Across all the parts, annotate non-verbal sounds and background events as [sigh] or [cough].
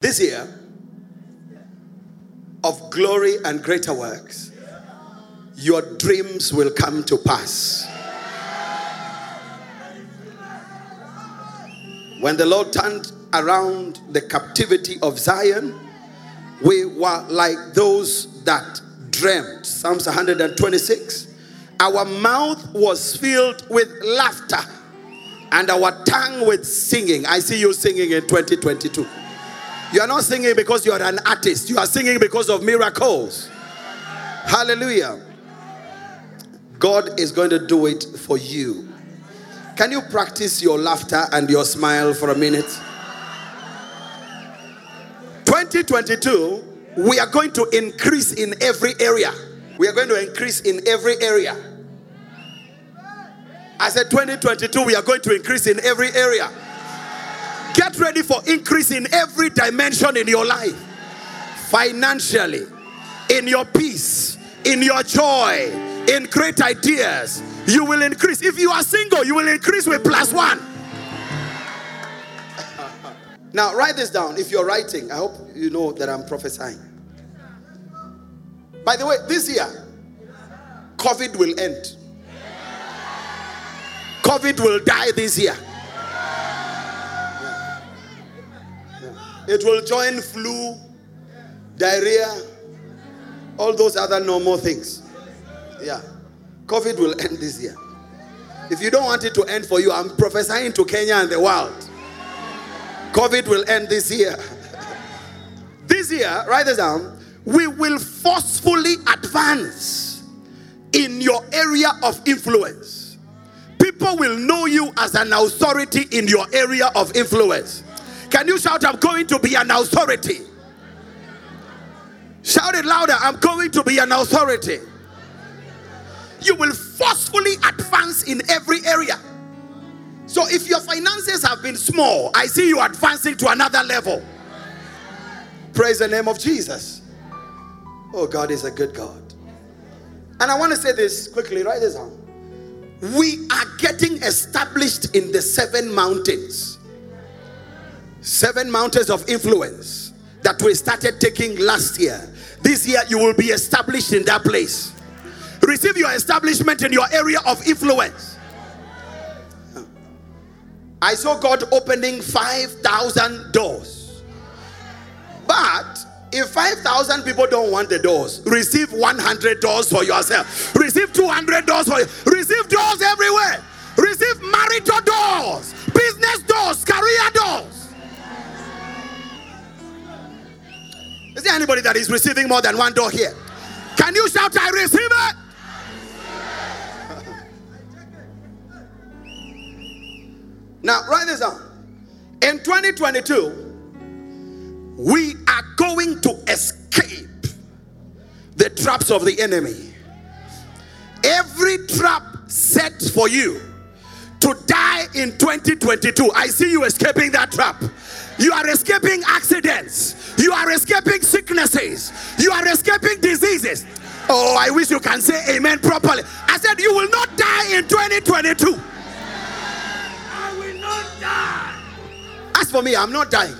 This year of glory and greater works, your dreams will come to pass. When the Lord turned around the captivity of Zion, we were like those that dreamt. Psalms 126. Our mouth was filled with laughter and our tongue with singing. I see you singing in 2022. You are not singing because you are an artist, you are singing because of miracles. Hallelujah. God is going to do it for you. Can you practice your laughter and your smile for a minute? 2022, we are going to increase in every area. We are going to increase in every area. I said 2022, we are going to increase in every area. Get ready for increase in every dimension in your life financially, in your peace, in your joy, in great ideas. You will increase. If you are single, you will increase with plus one. [laughs] now, write this down. If you're writing, I hope you know that I'm prophesying. By the way, this year, COVID will end. COVID will die this year. It will join flu, diarrhea, all those other normal things. Yeah. COVID will end this year. If you don't want it to end for you, I'm prophesying to Kenya and the world. COVID will end this year. [laughs] this year, write this down. We will forcefully advance in your area of influence. People will know you as an authority in your area of influence. Can you shout, I'm going to be an authority? Shout it louder, I'm going to be an authority. You will forcefully advance in every area. So if your finances have been small, I see you advancing to another level. Praise the name of Jesus. Oh, God is a good God. And I want to say this quickly, write this down. We are getting established in the seven mountains. Seven mountains of influence that we started taking last year. This year, you will be established in that place. Receive your establishment in your area of influence. I saw God opening 5,000 doors. But if 5,000 people don't want the doors, receive 100 doors for yourself. Receive 200 doors for you. Receive doors everywhere. Receive marital doors, business doors, career doors. Is there anybody that is receiving more than one door here? Can you shout, I receive it? [laughs] now, write this down. In 2022, we are going to escape the traps of the enemy. Every trap set for you to die in 2022, I see you escaping that trap. You are escaping accidents. You are escaping sicknesses. You are escaping diseases. Oh, I wish you can say amen properly. I said, You will not die in 2022. I will not die. As for me, I'm not dying.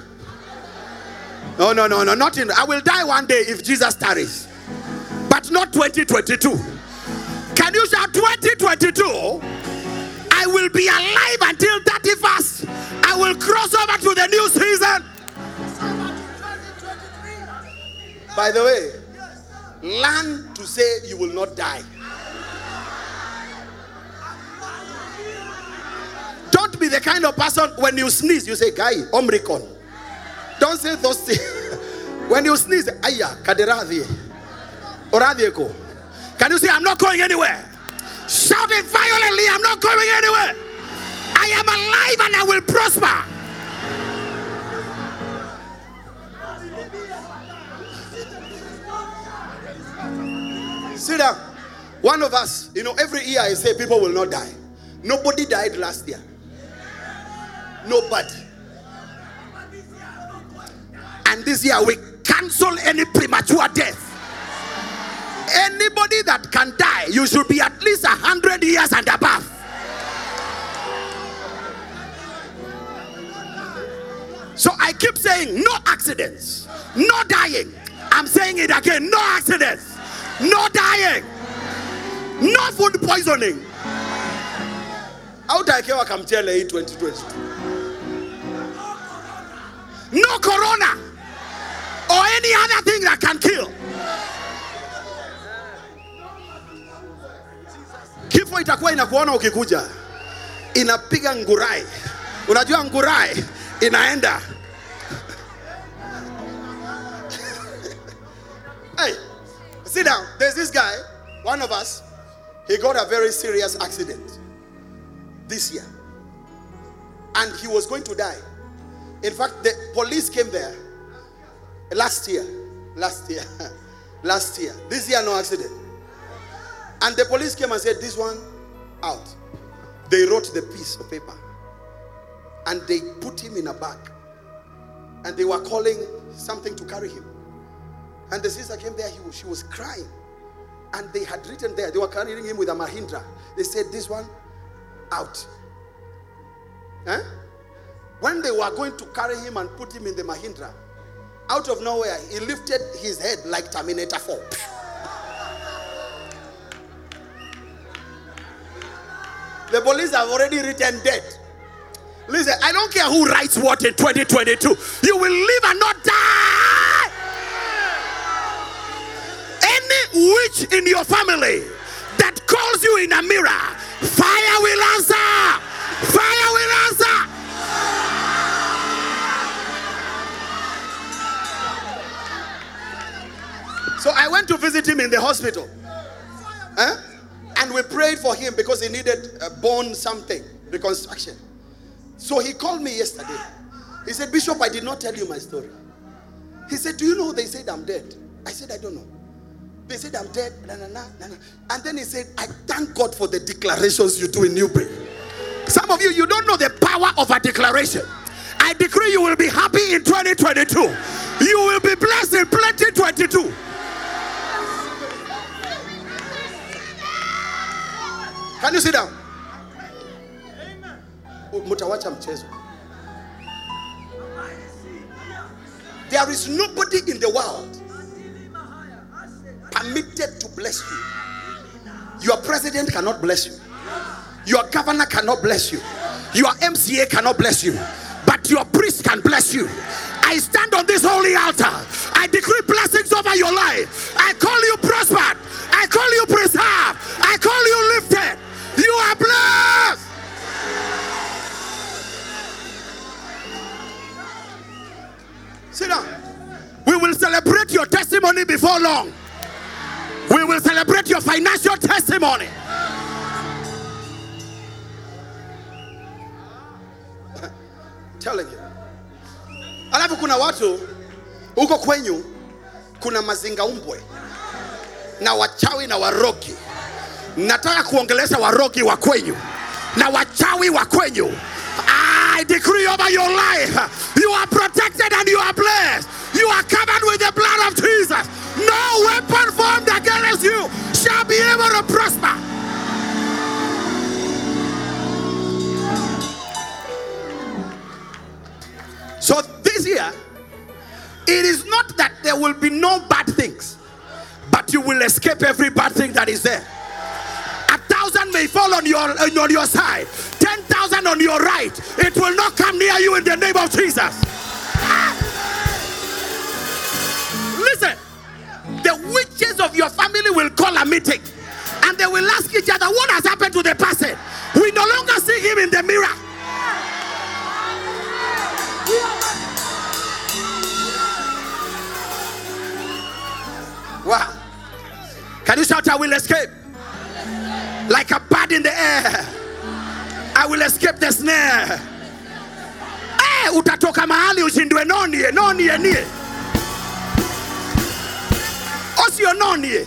No, no, no, no, not in. I will die one day if Jesus tarries, but not 2022. Can you shout 2022? I will be alive until 31st. I will cross over to the new season. By the way, learn to say you will not die. Don't be the kind of person when you sneeze, you say, Guy, Omicron. Don't say those things. [laughs] when you sneeze, Aya, kaderadhi. Oradhieko. Can you say, I'm not going anywhere? Shout it violently, I'm not going anywhere. I am alive and I will prosper. Sit down. One of us, you know, every year I say people will not die. Nobody died last year. Nobody. And this year we cancel any premature death. Anybody that can die, you should be at least a hundred years and above. So I I keep saying no accidents, no dying. I'm saying it again no accidents, no dying, no food poisoning. hautaekewa kamchele hii 2020 no corona or any other thing that can kill kifo itakuwa inakuona ukikuja inapiga ngurai. Unajua ngurai inaenda. [laughs] Hey sit down. There's this guy one of us he got a very serious accident this year. And he was going to die. In fact the police came there last year. Last year. [laughs] Last year. This year no accident and the police came and said this one out. They wrote the piece of paper. And they put him in a bag. And they were calling something to carry him. And the sister came there he, was- she was crying. And they had written there they were carrying him with a mahindra. They said this one out. Eh? when they were going to carry him and put him in the mahindra out of nowhere he lifted his head like terminator 4 the police have already written dead listen i don't care who writes what in 2022 you will live and not die. Any witch in your family that calls you in a mirror fire will answer. Fire will answer. So i went to visit him in the hospital. Huh? And we prayed for him because he needed a bone something, reconstruction. So he called me yesterday. He said, Bishop, I did not tell you my story. He said, Do you know they said I'm dead? I said, I don't know. They said I'm dead. Na, na, na, na. And then he said, I thank God for the declarations you do in new breed. Some of you, you don't know the power of a declaration. I decree you will be happy in 2022. You will be blessed in 2022. Can you sit down? Oh, mutawacha mchezo. There is nobody in the world permitted to bless you. Your president cannot bless you. Your governor cannot bless you. Your MCA cannot bless you. But your priest can bless you. I stand on this holy altar. I decree blessings over your life. I call you prospered. I call you preserved. I call you lifted. You are blessed. Sit down. We will celebrate your testimony before long. We will celebrate your financial testimony. Telling you. Alafu kuna watu huko kwenyu kuna mazingaumbwe na wachawi na warogi. Nataka kuongelesha warogi wa kwenyu na wachawi wa kwenyu. I decree over your life, you are protected and you are blessed. You are covered with the blood of Jesus. No weapon formed against you shall be able to prosper. So this year, it is not that there will be no bad things, but you will escape every bad thing that is there. May fall on your on your side, ten thousand on your right. It will not come near you in the name of Jesus. Ah! Listen, the witches of your family will call a meeting, and they will ask each other, "What has happened to the person? We no longer see him in the mirror." Wow. Can you shout, I will escape? Like a bird in the air. I will escape the snare. Eh, utatoka mahali ushindwe nonie, nonie, nie. Osio nonie.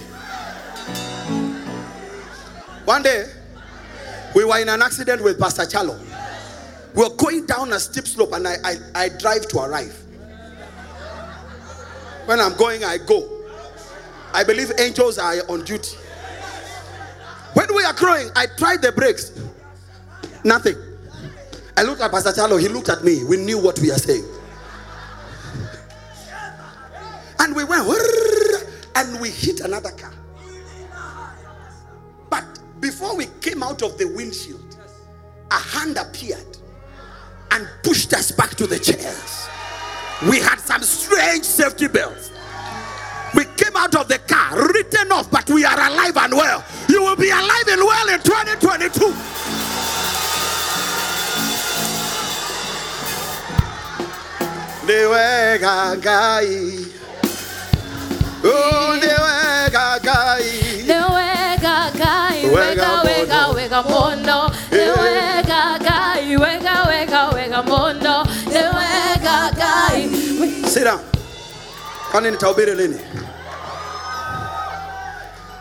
One day, we were in an accident with Pastor Chalo. We were going down a steep slope and I, I, I drive to arrive. When I'm going, I go. I believe angels are on duty. When we are growing, I tried the brakes. Nothing. I looked at Pastor Charlo. He looked at me. We knew what we are saying. And we went, and we hit another car. But before we came out of the windshield, a hand appeared and pushed us back to the chairs. We had some strange safety belts. We came out of the car, written off, but we are alive and well. You will be alive and well in 2022. Niwega gai. Oh, niwega gai. Wega gai, wega wega wega mondo. Eh. Wega gai, wega wega wega mondo. Wega gai. Sit down. Kwani nitahubiri lini?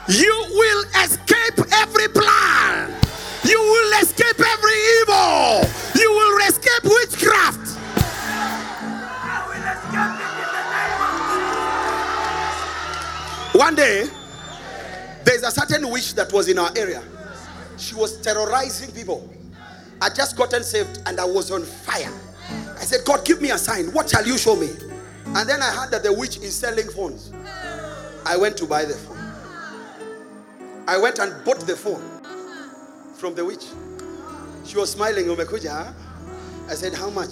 You will escape every plan. You will escape every evil. You will escape witchcraft. One day, there's a certain witch that was in our area. She was terrorizing people. I just gotten saved and I was on fire. I said, God, give me a sign. What shall you show me? And then I heard that the witch is selling phones. I went to buy the phone. I went and bought the phone from the witch. She was smiling. "Umekuja, ah?" I said, How much?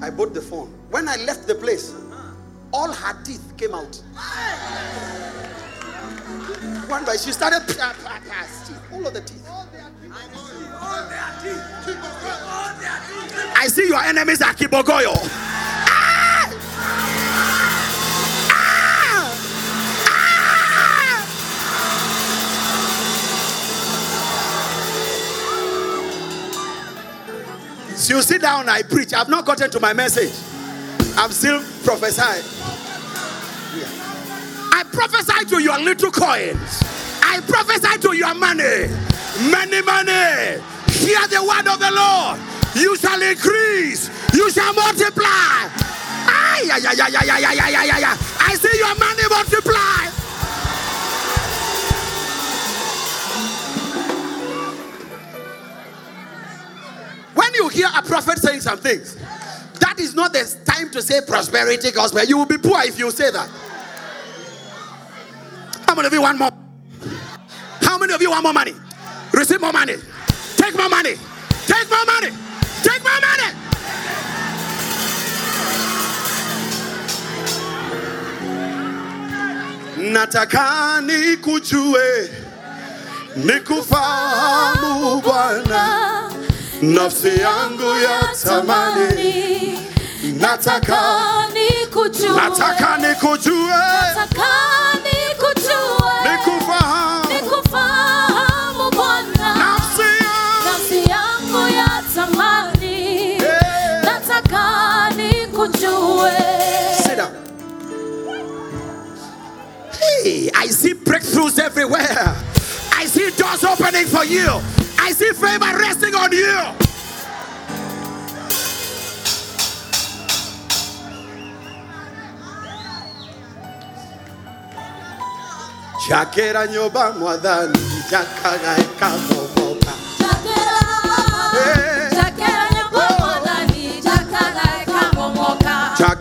I bought the phone. When I left the place, all her teeth came out. One by she started all of the teeth. I see your enemies are Kibogoyo. So you sit down, I preach. I've not gotten to my message. I'm still prophesying. I prophesy to your little coins. I prophesy to your money. Many money. Hear the word of the Lord. You shall increase. You shall multiply. Ay, ay, ay, ay, ay, ay, ay, ay, ay. I see your money multiply. When you hear a prophet saying some things, that is not the time to say prosperity gospel. You will be poor if you say that. How many of you want more? How many of you want more money? Receive more money. Take more money. Take more money. Take more money. Nataka nikujue nikufahamu Bwana, nafsi yangu ya tamani. Nataka nikujue. nataka nikujue Nataka Hey, I see breakthroughs everywhere. I see doors opening for you. I see favor resting on you. Chakera nyoba mwadhani.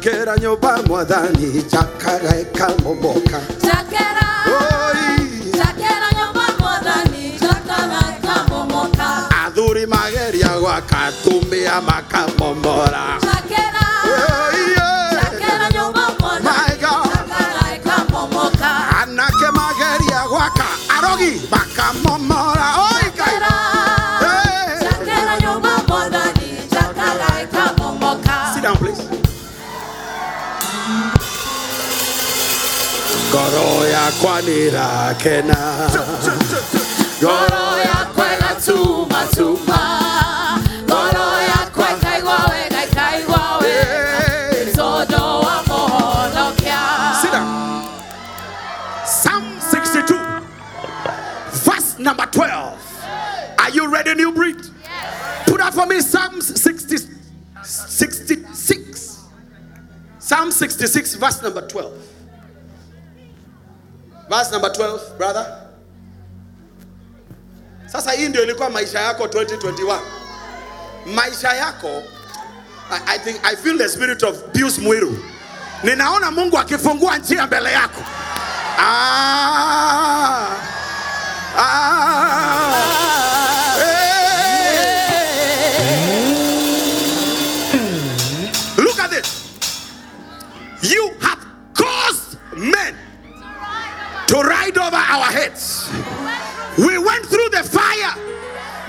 Chakera nyoba mwadhani chakara ekamomoka Chakera Oi! Chakera nyoba mwadhani chakara ekamomoka Aduri mageri ya wakatumia makamomora Chakera Goro ya kwanira kena. Goro ya kwela tuma tuma Goro ya kwe kai wawe kai kai wawe Sodo wa mohono kya. Sit down. Psalm 62 Verse number 12 Are you ready new breed? Yes. Put up for me Psalms 60, 66 Psalm 66 verse number 12 Verse number 12, brother. Sasa hii ndio ilikuwa maisha yako 2021. Maisha yako I, I think I feel the spirit of Pius Mwiru. ninaona mungu akifungua njia mbele yako ah. Ah. You ride over our heads. We went through the fire,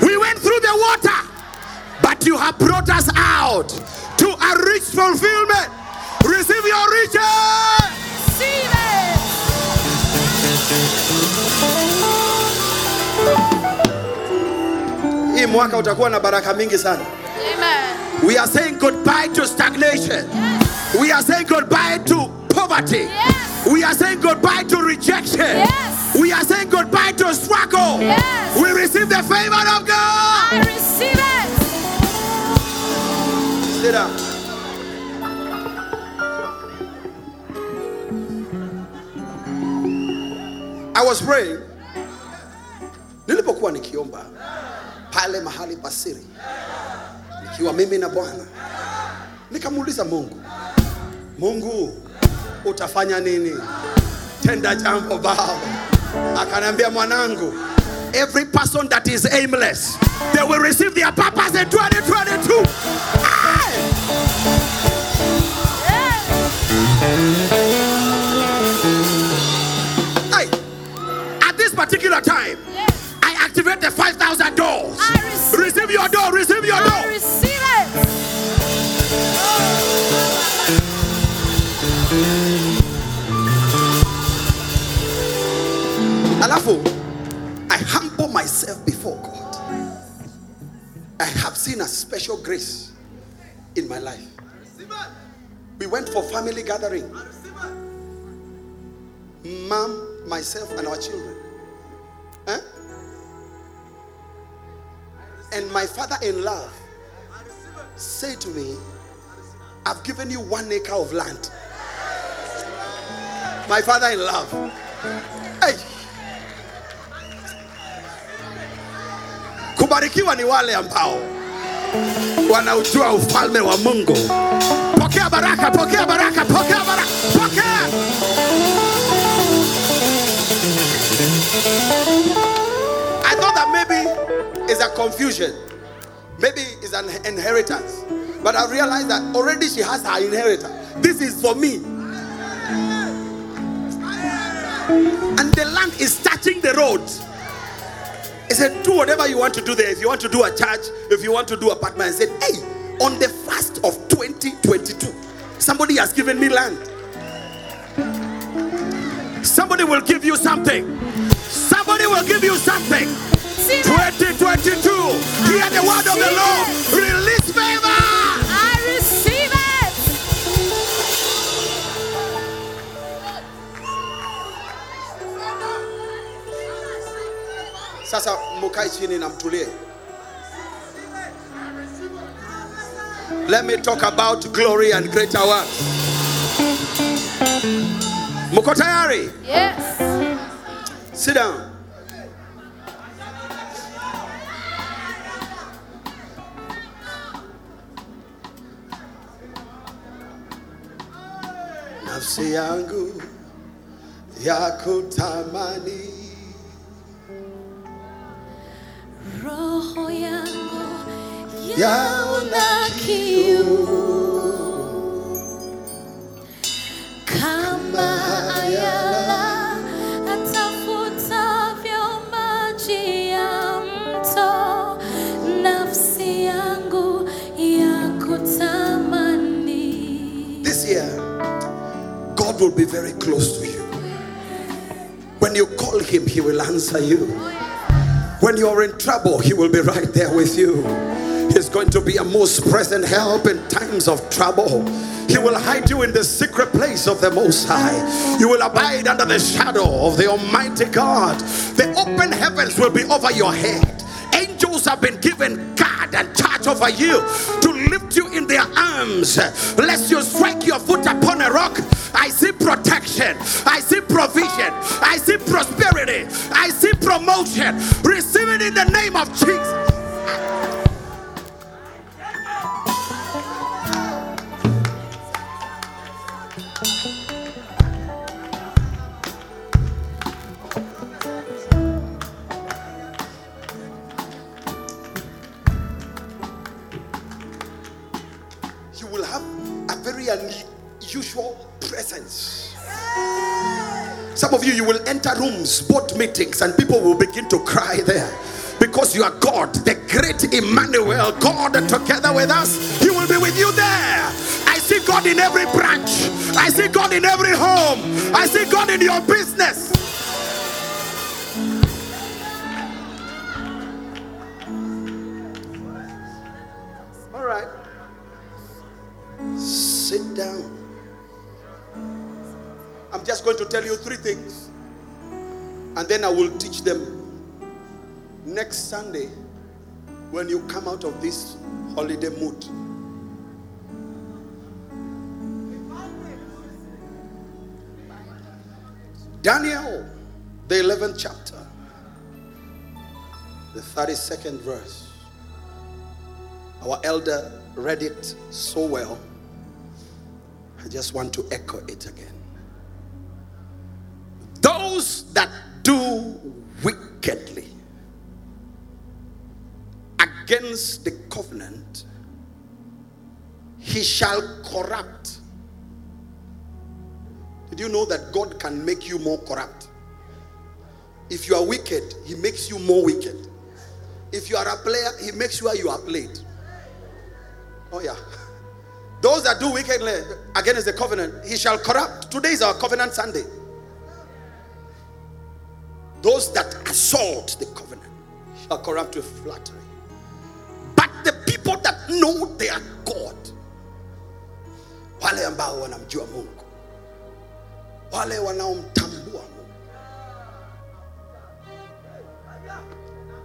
we went through the water, but you have brought us out to a rich fulfillment. Receive your riches. Receive it. Hii mwaka utakuwa na baraka mingi sana. Amen. We are saying goodbye to stagnation. We are saying goodbye to poverty. Yes. We are saying goodbye to rejection. Yes. We are saying goodbye to struggle. Yes. We receive the favor of God. I receive it. Sit down. I was praying. Nilipokuwa nikiomba pale mahali pasiri nikiwa mimi na Bwana, nikamuuliza Mungu, Mungu utafanya nini? Tenda jambo Baba. Akaniambia mwanangu, every person that is aimless, they will receive their purpose in 2022. Aye. Aye. At this particular time. I activate the 5,000 doors. Receive Receive your door, receive your I door. receive Alafu, I humble myself before God. I have seen a special grace in my life. We went for family gathering. Mom, myself, and our children. Huh? And my father in love said to me, I've given you one acre of land. My father in love. Ni wale ambao wanaujua ufalme wa Mungu. Pokea baraka, pokea baraka, pokea baraka, pokea. I thought that maybe it's a confusion. Maybe it's an inheritance. But I realized that already she has her inheritance. This is for me. And the land is touching the road. He said, Do whatever you want to do there. If you want to do a church, if you want to do a apartment, I said, Hey, on the first of 2022, somebody has given me land. Somebody will give you something. Somebody will give you something. Receive it. 2022. Hear the word of the Lord. Release favor. Sasa mukae chini na mtulie. Let me talk about glory and greater works. Muko tayari? Yes. Sit down. Nafsi yangu ya ayala nafsi yangu. This year, God will be very close to you. When you call Him, He will answer you. When you are in trouble, He will be right there with you. He's going to be a most present help in times of trouble. He will hide you in the secret place of the Most High. You will abide under the shadow of the Almighty God. The open heavens will be over your head. Angels have been given guard and charge over you to lift you in their arms. Lest you strike your foot upon a rock. I see protection. I see provision. I see prosperity. I see promotion. Receive it in the name of Jesus. Some of you, you will enter rooms, board meetings, and people will begin to cry there because you are God, the great Emmanuel, God together with us. He will be with you there. I see God in every branch, I see God in every home, I see God in your business. All right, sit down. I'm just going to tell you three things, and then I will teach them next Sunday when you come out of this holiday mood. Daniel, the 11th chapter, the 32nd verse. Our elder read it so well. I just want to echo it again. Those that do wickedly against the covenant, he shall corrupt. Did you know that God can make you more corrupt? If you are wicked, he makes you more wicked. If you are a player, he makes sure you are played. Oh, yeah. Those that do wickedly against the covenant, he shall corrupt. Today is our covenant Sunday. Those that assault the covenant are corrupt with flattery. But the people that know their God, wale ambao wanamjua Mungu, wale wanaomtambua Mungu,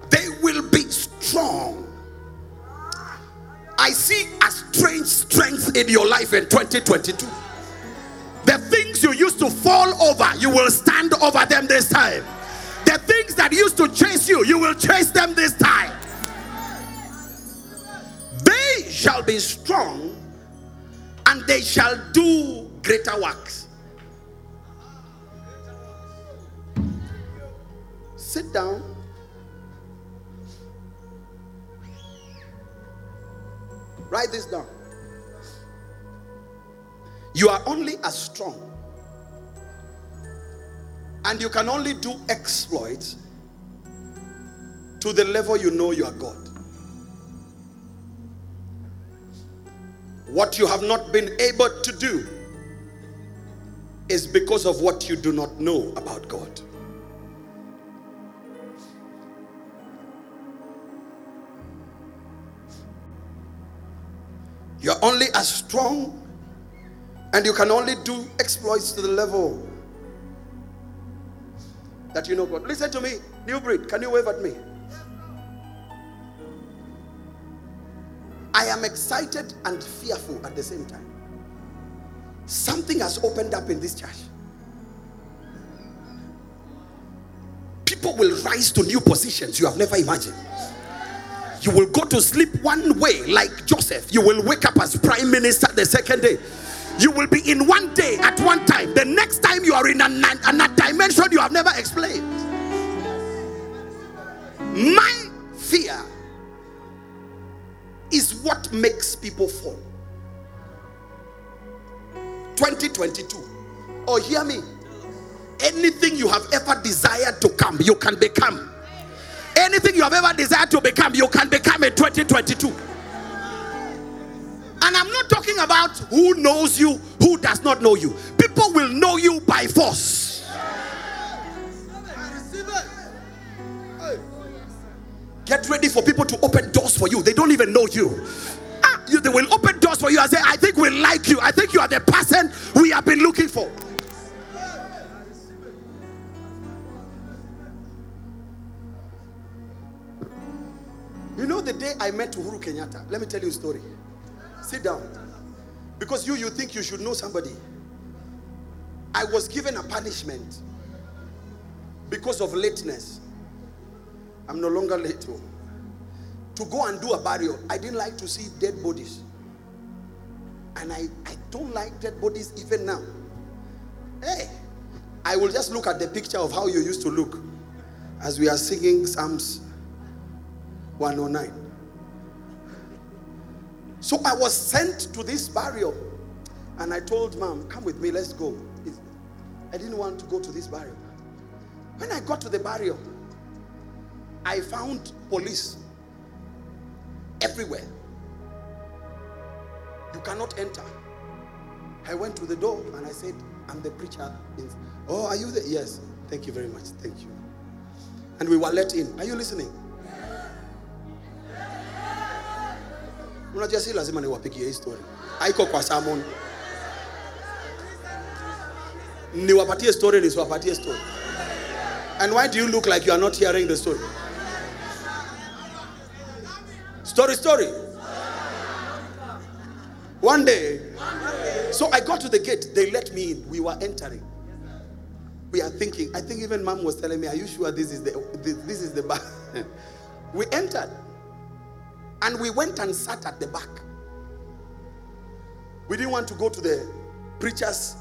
they will be strong. I see a strange strength in your life in 2022. The things you used to fall over, you will stand over them this time. The things that used to chase you, you will chase them this time. They shall be strong and they shall do greater works. Sit down. Write this down. You are only as strong and you can only do exploits to the level you know you are God. What you have not been able to do is because of what you do not know about God. You're only as strong and you can only do exploits to the level that you know God. Listen to me, new breed. Can you wave at me? I am excited and fearful at the same time. Something has opened up in this church. People will rise to new positions you have never imagined. You will go to sleep one way, like Joseph. You will wake up as prime minister the second day. You will be in one day at one time. The next time you are in a, a dimension you have never explained. My fear is what makes people fall. 2022. Oh, hear me. Anything you have ever desired to come, you can become. Anything you have ever desired to become, you can become in 2022. And I'm not talking about who knows you, who does not know you. People will know you by force. Get ready for people to open doors for you. They don't even know you. Ah, you they will open doors for you and say, I think we like you. I think you are the person we have been looking for. You know the day I met Uhuru Kenyatta? Let me tell you a story. Sit down. Because you you think you should know somebody. I was given a punishment because of lateness. I'm no longer late. oh. To go and do a burial. I didn't like to see dead bodies. And I, I don't like dead bodies even now. Hey, I will just look at the picture of how you used to look as we are singing Psalms 109. So I was sent to this burial. And I told mom, come with me, let's go. I didn't want to go to this burial. When I got to the burial, I found police everywhere. You cannot enter. I went to the door and I said, I'm the preacher. Oh, are you there? Yes. Thank you very much. Thank you. And we were let in. Are you listening? Unajua si lazima niwapigie hii story. Haiko kwa sermon. Niwapatie story nisiwapatie story. And why do you look like you are not hearing the story? Story, story. One day, so I got to the gate. They let me in. We were entering. We are thinking. I think even mom was telling me, "Are you sure this is the this, this is the back?" [laughs] we entered, and we went and sat at the back. We didn't want to go to the preachers,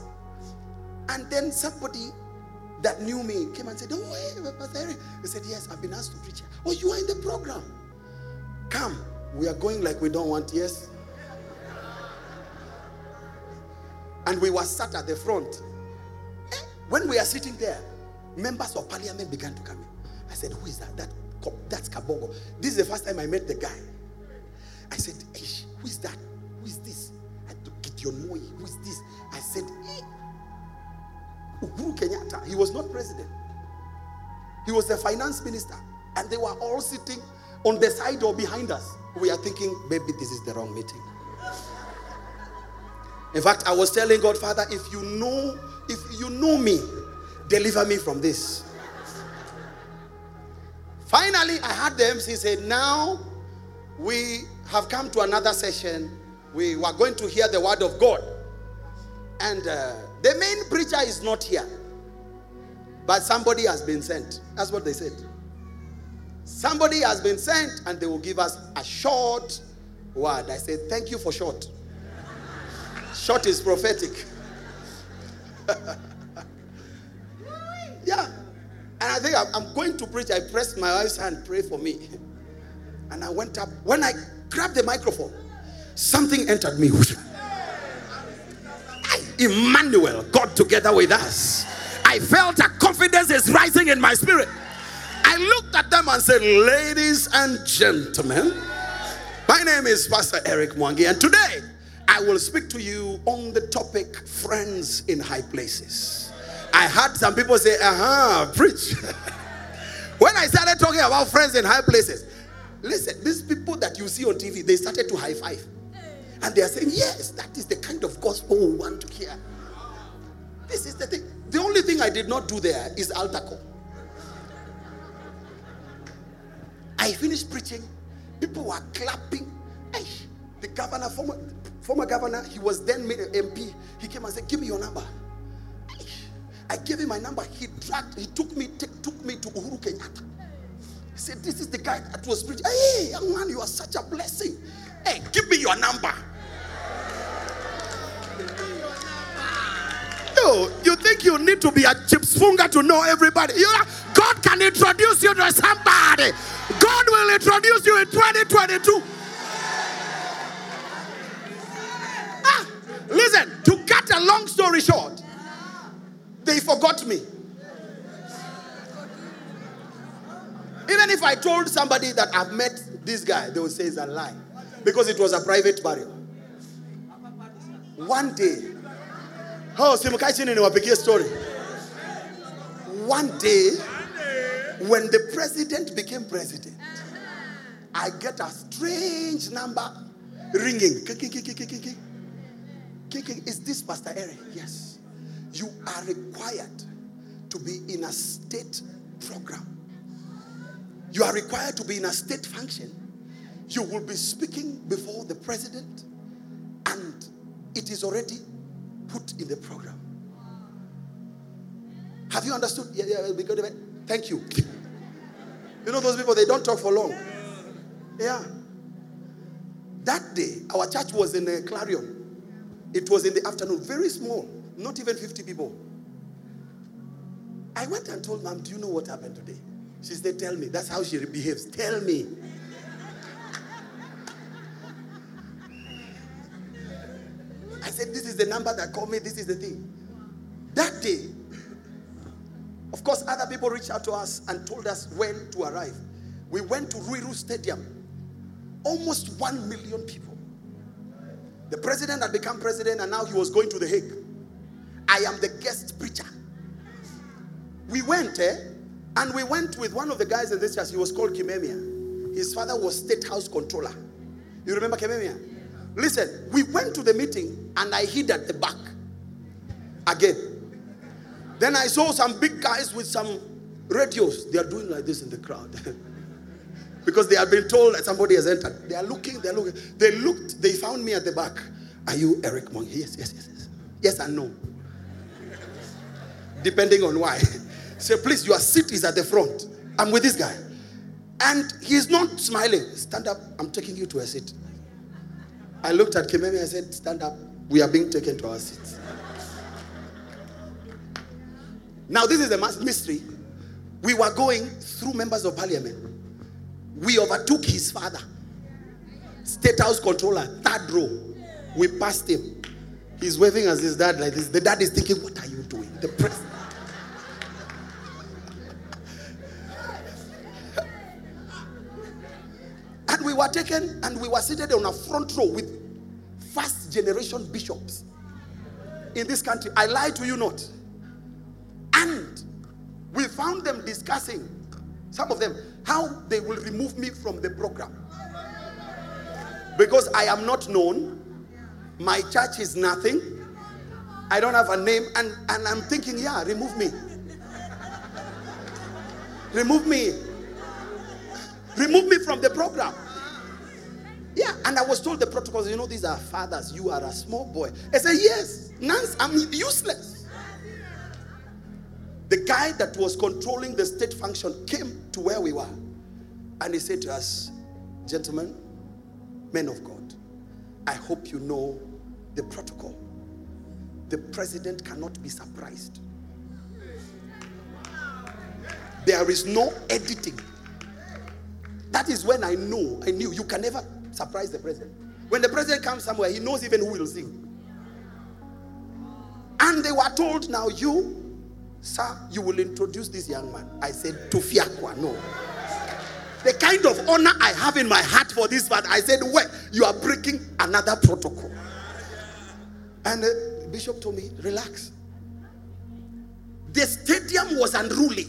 and then somebody that knew me came and said, "Oh, hey, Pastor Eric." He said, "Yes, I've been asked to preach." here." Oh, you are in the program. Come. We are going like we don't want. Yes. And we were sat at the front. Eh, When we are sitting there, members of parliament began to come in. I said, Who is that? that that's Kabogo. This is the first time I met the guy. I said, "Eish, Who is that? Who is this? I took Gideon Moi. Who is this? I said, "Eh, Uhuru Kenyatta. He was not president, he was the finance minister. And they were all sitting on the side or behind us. We are thinking, maybe this is the wrong meeting. In fact, I was telling God, Father, if you know, if you know me, deliver me from this. Finally, I had the MC say, Now we have come to another session. We were going to hear the word of God. And uh, the main preacher is not here, but somebody has been sent. That's what they said. Somebody has been sent, and they will give us a short word. I said, Thank you for short. Short is prophetic. [laughs] yeah. And I think I'm, going to preach. I pressed my wife's hand, pray for me. And I went up. When I grabbed the microphone, something entered me. Emmanuel, God together with us. I felt a confidence is rising in my spirit. I looked at them and said, Ladies and gentlemen, my name is Pastor Eric Mwangi, and today I will speak to you on the topic friends in high places. I had some people say, uh huh, preach. [laughs] when I started talking about friends in high places, listen, these people that you see on TV, they started to high five. And they are saying, yes, that is the kind of gospel we want to hear. This is the thing. The only thing I did not do there is altar call. I finished preaching. People were clapping. Hey, the governor, former, former governor, he was then made an MP. He came and said, Give me your number. Hey, I gave him my number. He dragged, he took me, t- took me to Uhuru Kenyatta. He said, This is the guy that was preaching. Hey, young man, you are such a blessing. Hey, give me your number. No, you think you need to be a chips funga to know everybody. You know, God can introduce you to somebody. God will introduce you in 2022. Ah, listen, to cut a long story short, they forgot me. Even if I told somebody that I've met this guy, they would say it's a lie because it was a private burial. One day, oh, simkai chini niwapigie story. One day, when the president became president, I get a strange number ringing. Is this Pastor Eric? Yes. You are required to be in a state program. You are required to be in a state function. You will be speaking before the president, and it is already put in the program. Have you understood? Yeah, yeah. Thank you. You know those people, they don't talk for long. Yeah. That day, our church was in a clarion. It was in the afternoon, very small, not even 50 people. I went and told mom, Do you know what happened today? She said, Tell me. That's how she behaves. Tell me. I said, This is the number that called me. This is the thing. That day, of course, other people reached out to us and told us when to arrive. We went to Ruiru Stadium. Almost one million people. The president had become president and now he was going to The Hague. I am the guest preacher. We went, eh? And we went with one of the guys in this church. He was called Kimemia. His father was state house controller. You remember Kimemia? Listen, we went to the meeting and I hid at the back again. Then I saw some big guys with some radios. They are doing like this in the crowd. [laughs] because they have been told that somebody has entered. They are looking, they're looking. They looked, they found me at the back. Are you Eric Mwangi? Yes, yes, yes, yes. Yes and no. [laughs] Depending on why. [laughs] Say, please, your seat is at the front. I'm with this guy. And he's not smiling. Stand up. I'm taking you to a seat. I looked at Kimemia. I said, Stand up. We are being taken to our seats. Now, this is a mystery. We were going through members of parliament. We overtook his father, State House controller, third row. We passed him. He's waving as his dad like this. The dad is thinking, What are you doing? The president. Were taken and we were seated on a front row with first generation bishops in this country. I lie to you not. And we found them discussing, some of them, how they will remove me from the program. Because I am not known, my church is nothing, I don't have a name, and, and I'm thinking, yeah, remove me. Remove me. Remove me from the program. Yeah, and I was told the protocols, you know, these are fathers. You are a small boy. I said, yes, nonce, I'm useless. The guy that was controlling the state function came to where we were. And he said to us, gentlemen, men of God, I hope you know the protocol. The president cannot be surprised. There is no editing. That is when I know, I knew you can never surprise the president. When the president comes somewhere, he knows even who will sing. And they were told, now you, sir, you will introduce this young man. I said, Tufiakwa, no. The kind of honor I have in my heart for this man, I said, well, you are breaking another protocol. And the bishop told me, relax. The stadium was unruly.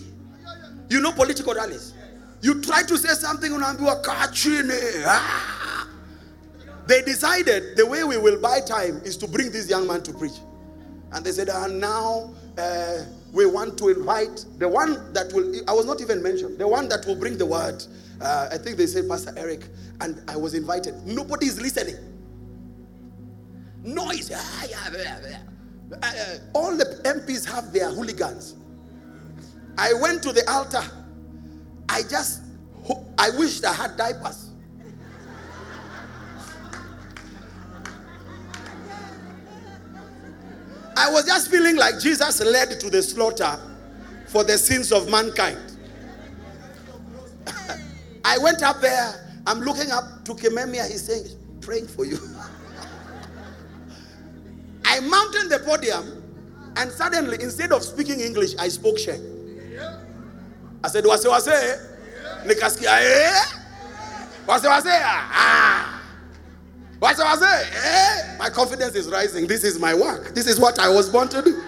You know political rallies. You try to say something unaambiwa kaa. Ah. They decided the way we will buy time is to bring this young man to preach. And they said, and now uh, we want to invite the one that will, I was not even mentioned, the one that will bring the word. Uh, I think they said Pastor Eric, and I was invited. Nobody is listening. Noise. Ah, yeah, yeah. Uh, all the MPs have their hooligans. I went to the altar. I just, I wished I had diapers. I was just feeling like Jesus led to the slaughter for the sins of mankind. [laughs] I went up there. I'm looking up to Kimemia. He's saying, praying for you. [laughs] I mounted the podium, and suddenly, instead of speaking English, I spoke Czech. I said, Wase wase, nikasikia eh, wase ah. Wase eh. My confidence is rising. This is my work. This is what I was born to do.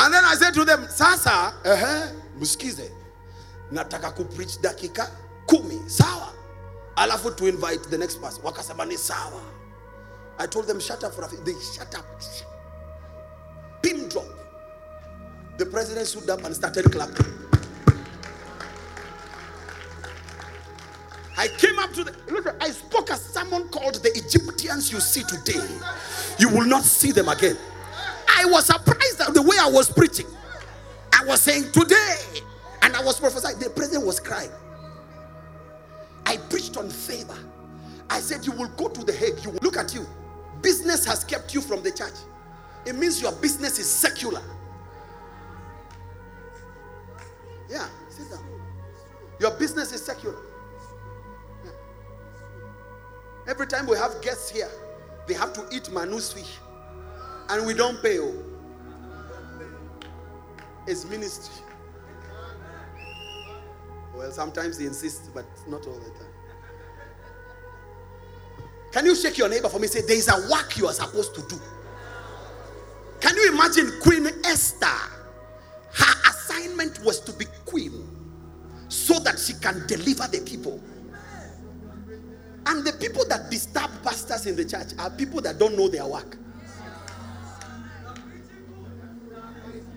And then I said to them, Sasa, eh, msikize, nataka kupreach dakika kumi, sawa? Alafu to invite the next person. Wakasema ni sawa. I told them, shut up for a. They shut up. Pin drop. The president stood up and started clapping. I came up to the look. I spoke as someone called "The Egyptians You See Today, You Will Not See Them Again." I was surprised at the way I was preaching. I was saying today, and I was prophesying. The president was crying. I preached on favor. I said, "You will go to the Hague. You will look at you. Business has kept you from the church. It means your business is secular." Yeah, sit down. Your business is secular. Yeah. Every time we have guests here, they have to eat manus fish. And we don't pay. Oh. It's ministry. Well, sometimes they insist, but not all the time. Can you shake your neighbor for me? Say, there is a work you are supposed to do. Can you imagine Queen Esther? Her assignment was to be that she can deliver the people. And the people that disturb pastors in the church are people that don't know their work.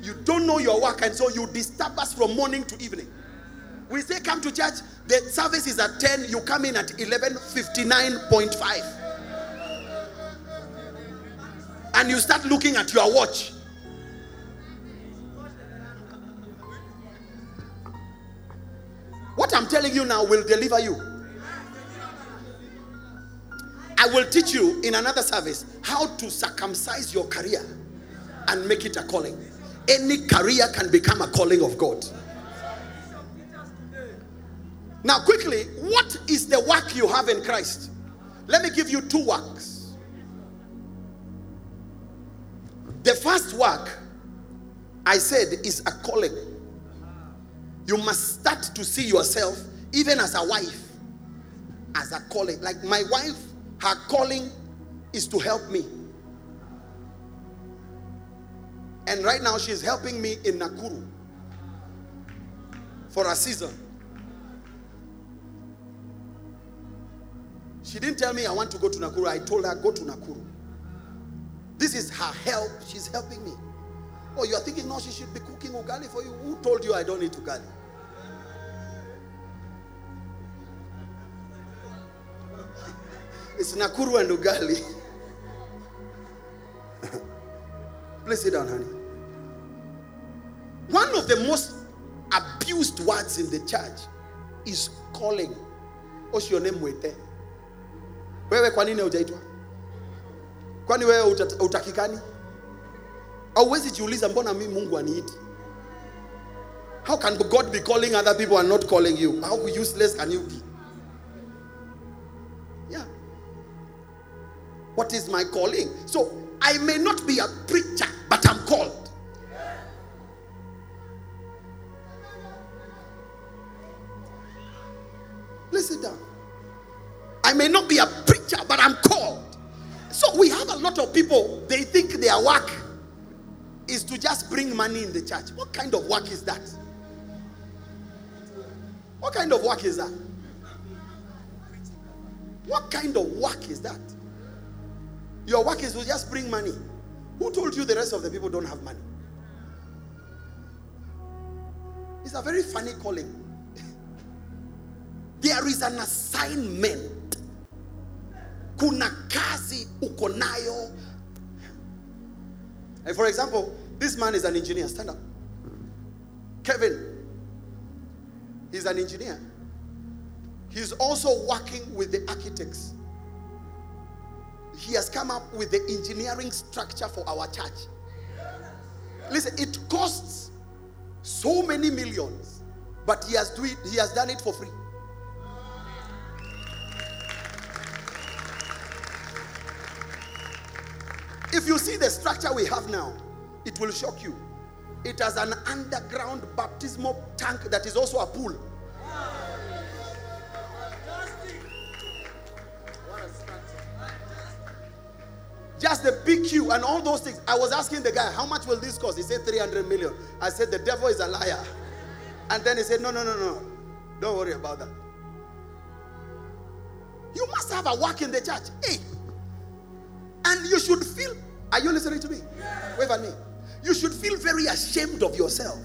You don't know your work, and so you disturb us from morning to evening. We say come to church, the service is at 10, you come in at 11:59.5. And you start looking at your watch. What you now will deliver you. I will teach you in another service how to circumcise your career and make it a calling. Any career can become a calling of God. Now, quickly, what is the work you have in Christ? Let me give you two works. The first work, I said, is a calling. You must start to see yourself, even as a wife, as a calling. Like my wife, her calling is to help me. And right now, she's helping me in Nakuru for a season. She didn't tell me I want to go to Nakuru. I told her, go to Nakuru. This is her help. She's helping me. Oh, you are thinking, no, she should be cooking ugali for you. Who told you I don't need ugali? It's Nakuru and ugali. Please sit down, honey. One of the most abused words in the church is calling. What's your name, Wete? Wewe kwa nini hujaitwa? Kwani wewe uta- utakikani? Hauwezi jiuliza mbona mimi Mungu aniiti? How can God be calling other people and not calling you? How useless can you be? What is my calling? So I may not be a preacher, but I'm called. Sit down. I may not be a preacher, but I'm called. So we have a lot of people, they think their work is to just bring money in the church. What kind of work is that? What kind of work is that? What kind of work is that? Your work is to just bring money. Who told you the rest of the people don't have money? It's a very funny calling. [laughs] There is an assignment. Kuna kazi uko nayo. And for example, this man is an engineer. Stand up. Kevin. He's an engineer. He's also working with the architects. He has come up with the engineering structure for our church. Listen, it costs so many millions, but he has, do it, he has done it for free. If you see the structure we have now, it will shock you. It has an underground baptismal tank that is also a pool. Just the PQ and all those things. I was asking the guy, how much will this cost? He said 300 million. I said, the devil is a liar. And then he said, no, no, no, no. Don't worry about that. You must have a work in the church. Hey. And you should feel, are you listening to me? Wave at me. You should feel very ashamed of yourself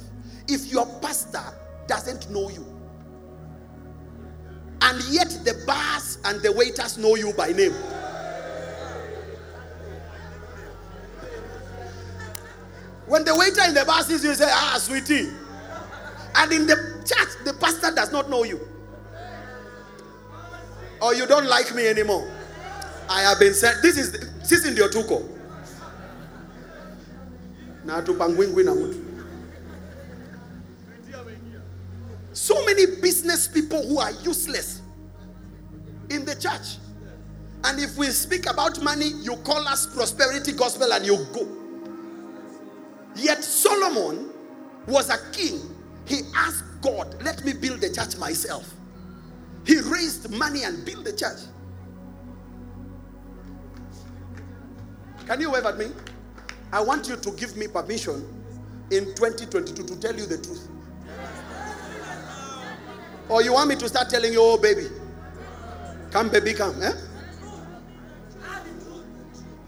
if your pastor doesn't know you. And yet the bars and the waiters know you by name. The waiter in the bar sees you, say, ah, sweetie. And in the church, the pastor does not know you. Or you don't like me anymore. I have been sent. This is this is ndio tuko. Na na. So many business people who are useless in the church. And if we speak about money, you call us prosperity gospel and you go. Yet Solomon was a king. He asked God, let me build the church myself. He raised money and built the church. Can you wave at me? I want you to give me permission in 2022 to tell you the truth. Or you want me to start telling you, oh baby, come baby, come. Eh?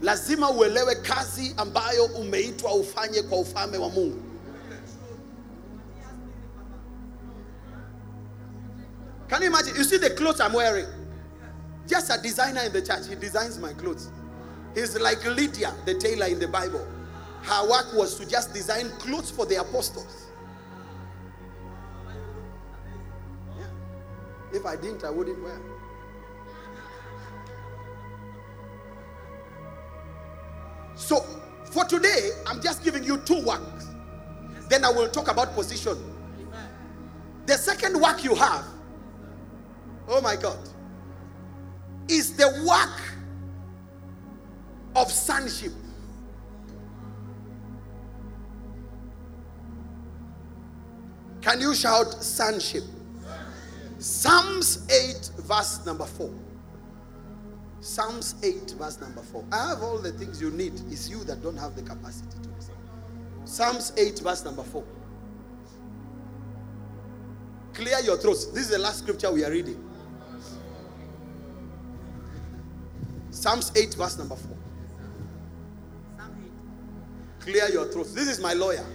Lazima uelewe kazi ambayo umeitwa ufanye kwa ufalme wa Mungu. Can you imagine? You see the clothes I'm wearing? Just a designer in the church, he designs my clothes. He's like Lydia, the tailor in the Bible. Her work was to just design clothes for the apostles. Yeah. If I didn't, I wouldn't wear. So, for today, I'm just giving you two works. Then I will talk about position. The second work you have, oh my God, is the work of sonship. Can you shout sonship? Psalms 8, verse number 4. Psalms 8, verse number 4. I have all the things you need. It's you that don't have the capacity to receive. Psalms 8, verse number 4. Clear your throats. This is the last scripture we are reading. Psalms 8, verse number 4. Clear your throats. This is my lawyer.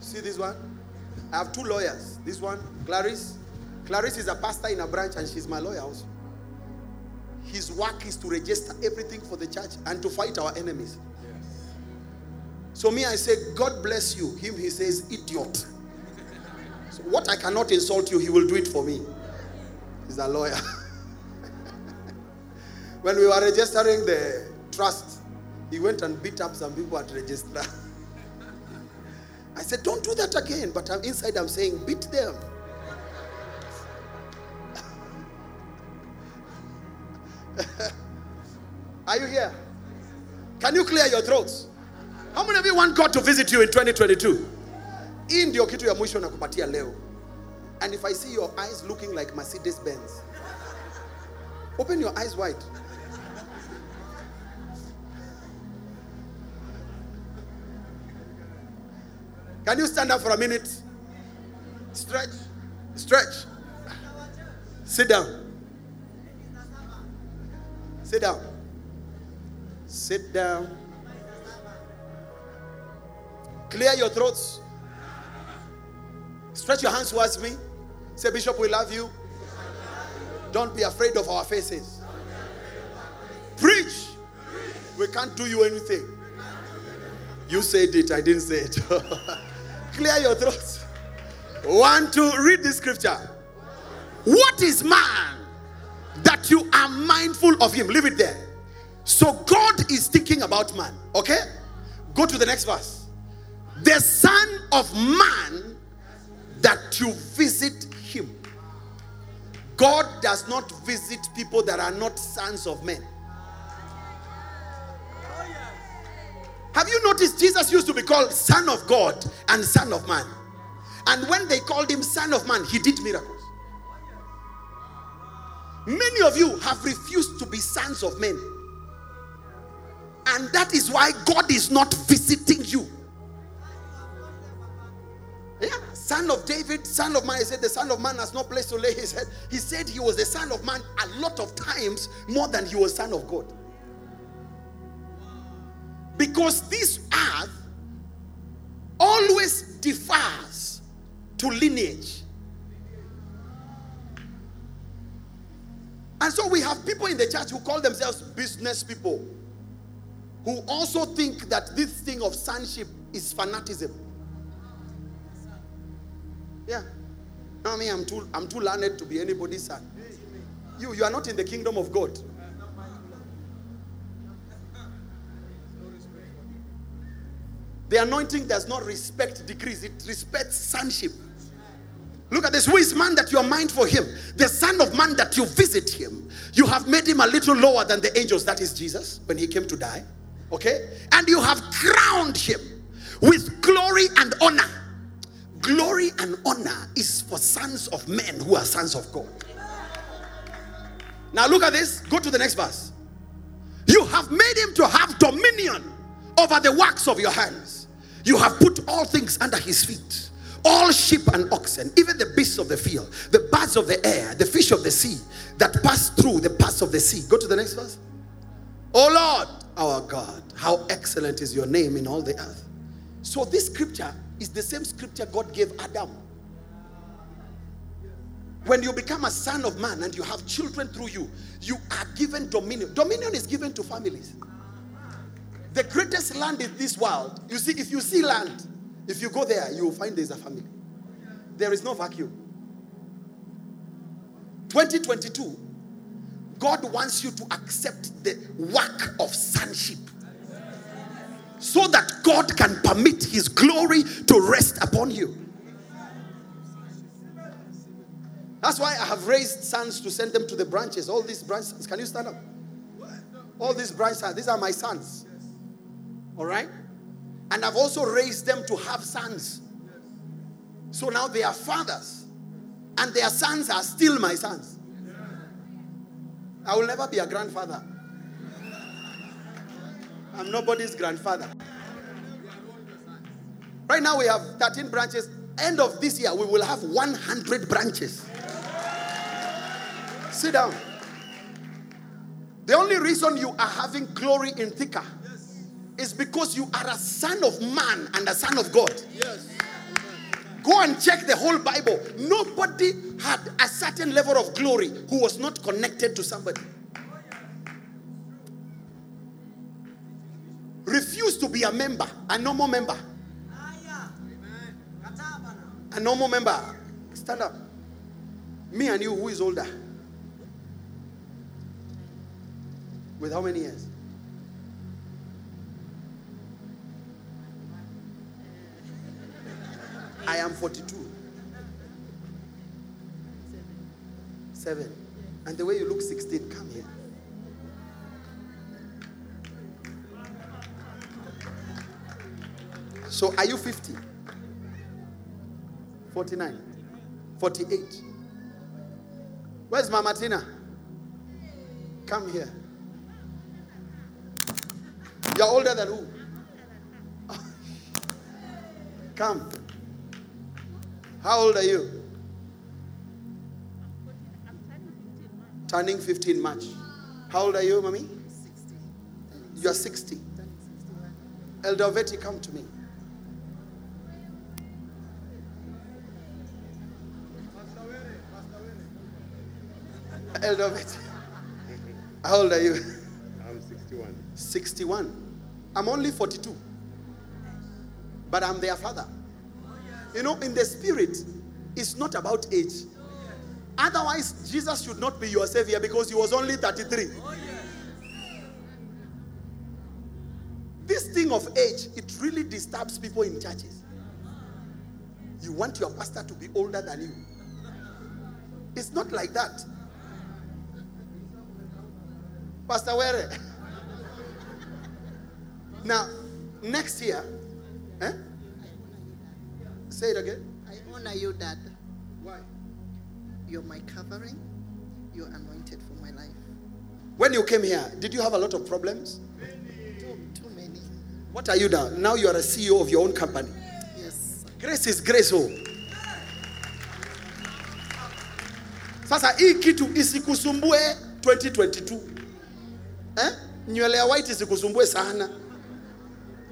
See this one? I have two lawyers. This one, Clarice. Clarice is a pastor in a branch and she's my lawyer also. His work is to register everything for the church and to fight our enemies. So me, I say, God bless you. Him, he says, idiot. So what I cannot insult you, he will do it for me. He's a lawyer. [laughs] when we were registering the trust, he went and beat up some people at register. [laughs] I said, don't do that again. But I'm inside, I'm saying, beat them. Are you here? Can you clear your throats? How many of you want God to visit you in 2022? Hii ndio kitu ya leo. And if I see your eyes looking like Mercedes Benz, open your eyes wide. Can you stand up for a minute? Stretch. Stretch. Sit down. Sit down. Sit down. Clear your throats. Stretch your hands towards me. Say, Bishop, we love you. Don't be afraid of our faces. Preach. We can't do you anything. You said it, I didn't say it. [laughs] Clear your throats. One, two, read the scripture. What is man that you are mindful of him? Leave it there. So God is thinking about man. Okay? Go to the next verse. The Son of Man that you visit him. God does not visit people that are not sons of men. Have you noticed Jesus used to be called Son of God and Son of Man? And when they called him Son of Man, he did miracles. Many of you have refused to be sons of men. And that is why God is not visiting you. Yeah, son of David, son of man. He said, The son of man has no place to lay his head. He said he was the son of man a lot of times more than he was son of God. Because this earth always differs to lineage. And so we have people in the church who call themselves business people who also think that this thing of sonship is fanaticism. Yeah. No, me, I'm too, I'm too learned to be anybody's son. You, you are not in the kingdom of God. The anointing does not respect degrees, it respects sonship. Look at this. Who is man that you are mindful for him? The Son of Man that you visit him. You have made him a little lower than the angels. That is Jesus when he came to die. Okay? And you have crowned him with glory and honor. Glory and honor is for sons of men who are sons of God. Now look at this. Go to the next verse. You have made him to have dominion over the works of your hands. You have put all things under his feet. All sheep and oxen, even the beasts of the field, the birds of the air, the fish of the sea that pass through the paths of the sea. Go to the next verse. Oh Lord, our God, how excellent is your name in all the earth. So this scripture is the same scripture God gave Adam. When you become a son of man and you have children through you, you are given dominion. Dominion is given to families. The greatest land in this world, you see, if you see land, if you go there, you will find there's a family. There is no vacuum. 2022, God wants you to accept the work of sonship so that God can permit His glory to rest upon you. That's why I have raised sons to send them to the branches. All these branches, can you stand up? All these branches, these are my sons. All right? And I've also raised them to have sons. So now they are fathers. And their sons are still my sons. I will never be a grandfather. I'm nobody's grandfather. Right now we have 13 branches. End of this year, we will have 100 branches. Sit down. The only reason you are having glory in Thika is because you are a son of man and a son of God. Yes. Go and check the whole Bible. Nobody had a certain level of glory who was not connected to somebody. Refuse to be a member, a normal member. A normal member. Stand up. Me and you, who is older? With how many years? I am 42. Seven. And the way you look 16, come here. So are you 50? 49? 48? Where's Mama Tina? Come here. You're older than who? [laughs] Come. How old are you? Turning 15 March. How old are you, mommy? 60. You are 60. Elder Veti, come to me. Elder Veti. How old are you? I'm 61. 61. I'm only 42. But I'm their father. You know, in the spirit, it's not about age. Otherwise, Jesus should not be your savior because he was only 33. This thing of age, it really disturbs people in churches. You want your pastor to be older than you. It's not like that. Pastor Were. [laughs] Now, next year, eh? Say it again. I honor you, Dad. Why? You're my covering. You're anointed for my life. When you came here, did you have a lot of problems? Too, too many. What are you now? Now you are a CEO of your own company. Yes. Grace is grace. Oh. Sasa hii kitu isikusumbue 2022. Eh? Nywele ya white isikusumbue sana.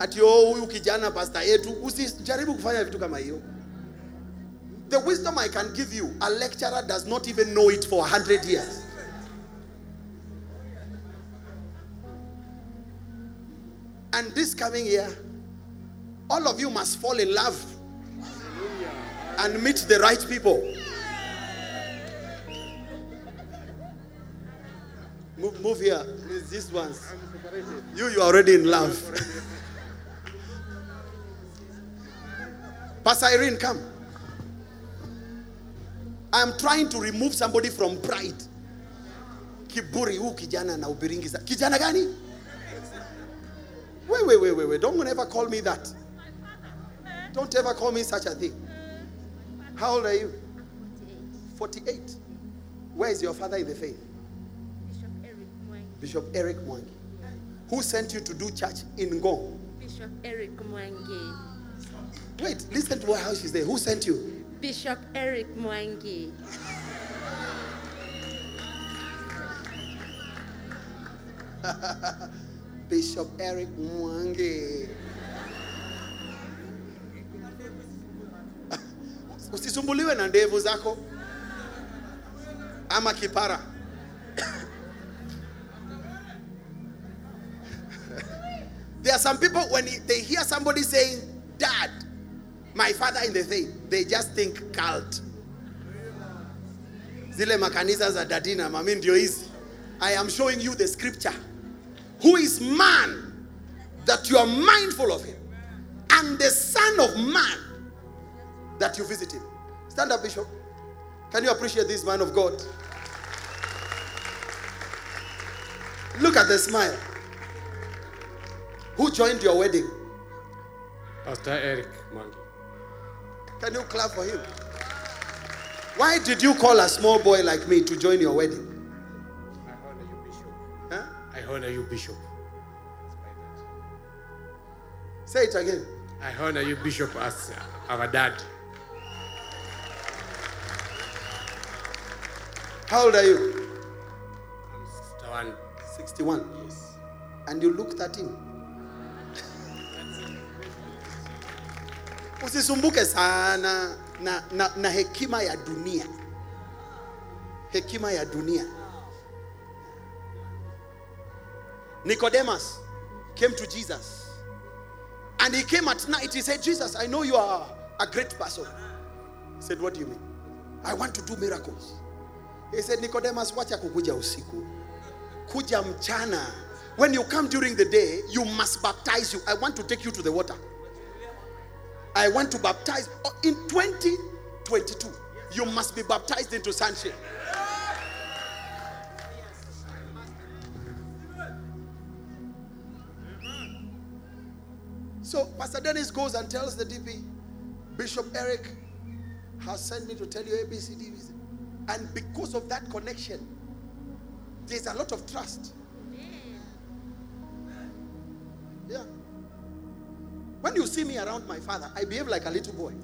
Ati oh, huyu kijana pasta yetu, usijaribu kufanya vitu kama hiyo. The wisdom I can give you, a lecturer does not even know it for 100 years. And this coming year, all of you must fall in love and meet the right people. Move, move here. These ones. You, you are already in love. [laughs] Pastor Irene, come. I'm trying to remove somebody from pride. Kiburi huu kijana na ubiringiza. Kijana gani? Wait, wait, wait, wait, wait. Don't ever call me that. Don't ever call me such a thing. How old are you? 48. Where is your father in the faith? Bishop Eric Mwangi. Bishop Eric Mwangi. Who sent you to do church in Ngong? Bishop Eric Mwangi. Wait, listen to what how she's there. Who sent you? Bishop Eric Mwangi. [laughs] Bishop Eric Mwangi. [laughs] Usisumbuliwe na ndevu zako ama kipara. [laughs] there are some people when they hear somebody saying, "Dad, my father in the faith," they just think cult. Zile makanisa za dadi na mami ndio hizi. I am showing you the scripture. Who is man that you are mindful of him, and the Son of Man that you visit him. Stand up, Bishop. Can you appreciate this man of God? Look at the smile. Who joined your wedding? Pastor Eric Mwangi. Can you clap for him? Why did you call a small boy like me to join your wedding? I honor you, Bishop. Huh? I honor you, Bishop. Say it again. I honor you, Bishop, as our dad. How old are you? I'm sister one. 61. Yes. And you look 13. Usisumbuke sana na, na, na hekima ya dunia. Hekima ya dunia. Nicodemus came to Jesus. And he came at night. He said, Jesus, I know you are a great person. He said, What do you mean? I want to do miracles. He said, Nicodemus, wacha kukuja usiku. Kuja mchana. When you come during the day, you must baptize you. I want to take you to the water. I want to baptize. Oh, In 2022, you must be baptized into sonship. So Pastor Dennis goes and tells the DP, Bishop Eric has sent me to tell you ABCD. And because of that connection, there's a lot of trust. Yeah. When you see me around my father, I behave like a little boy.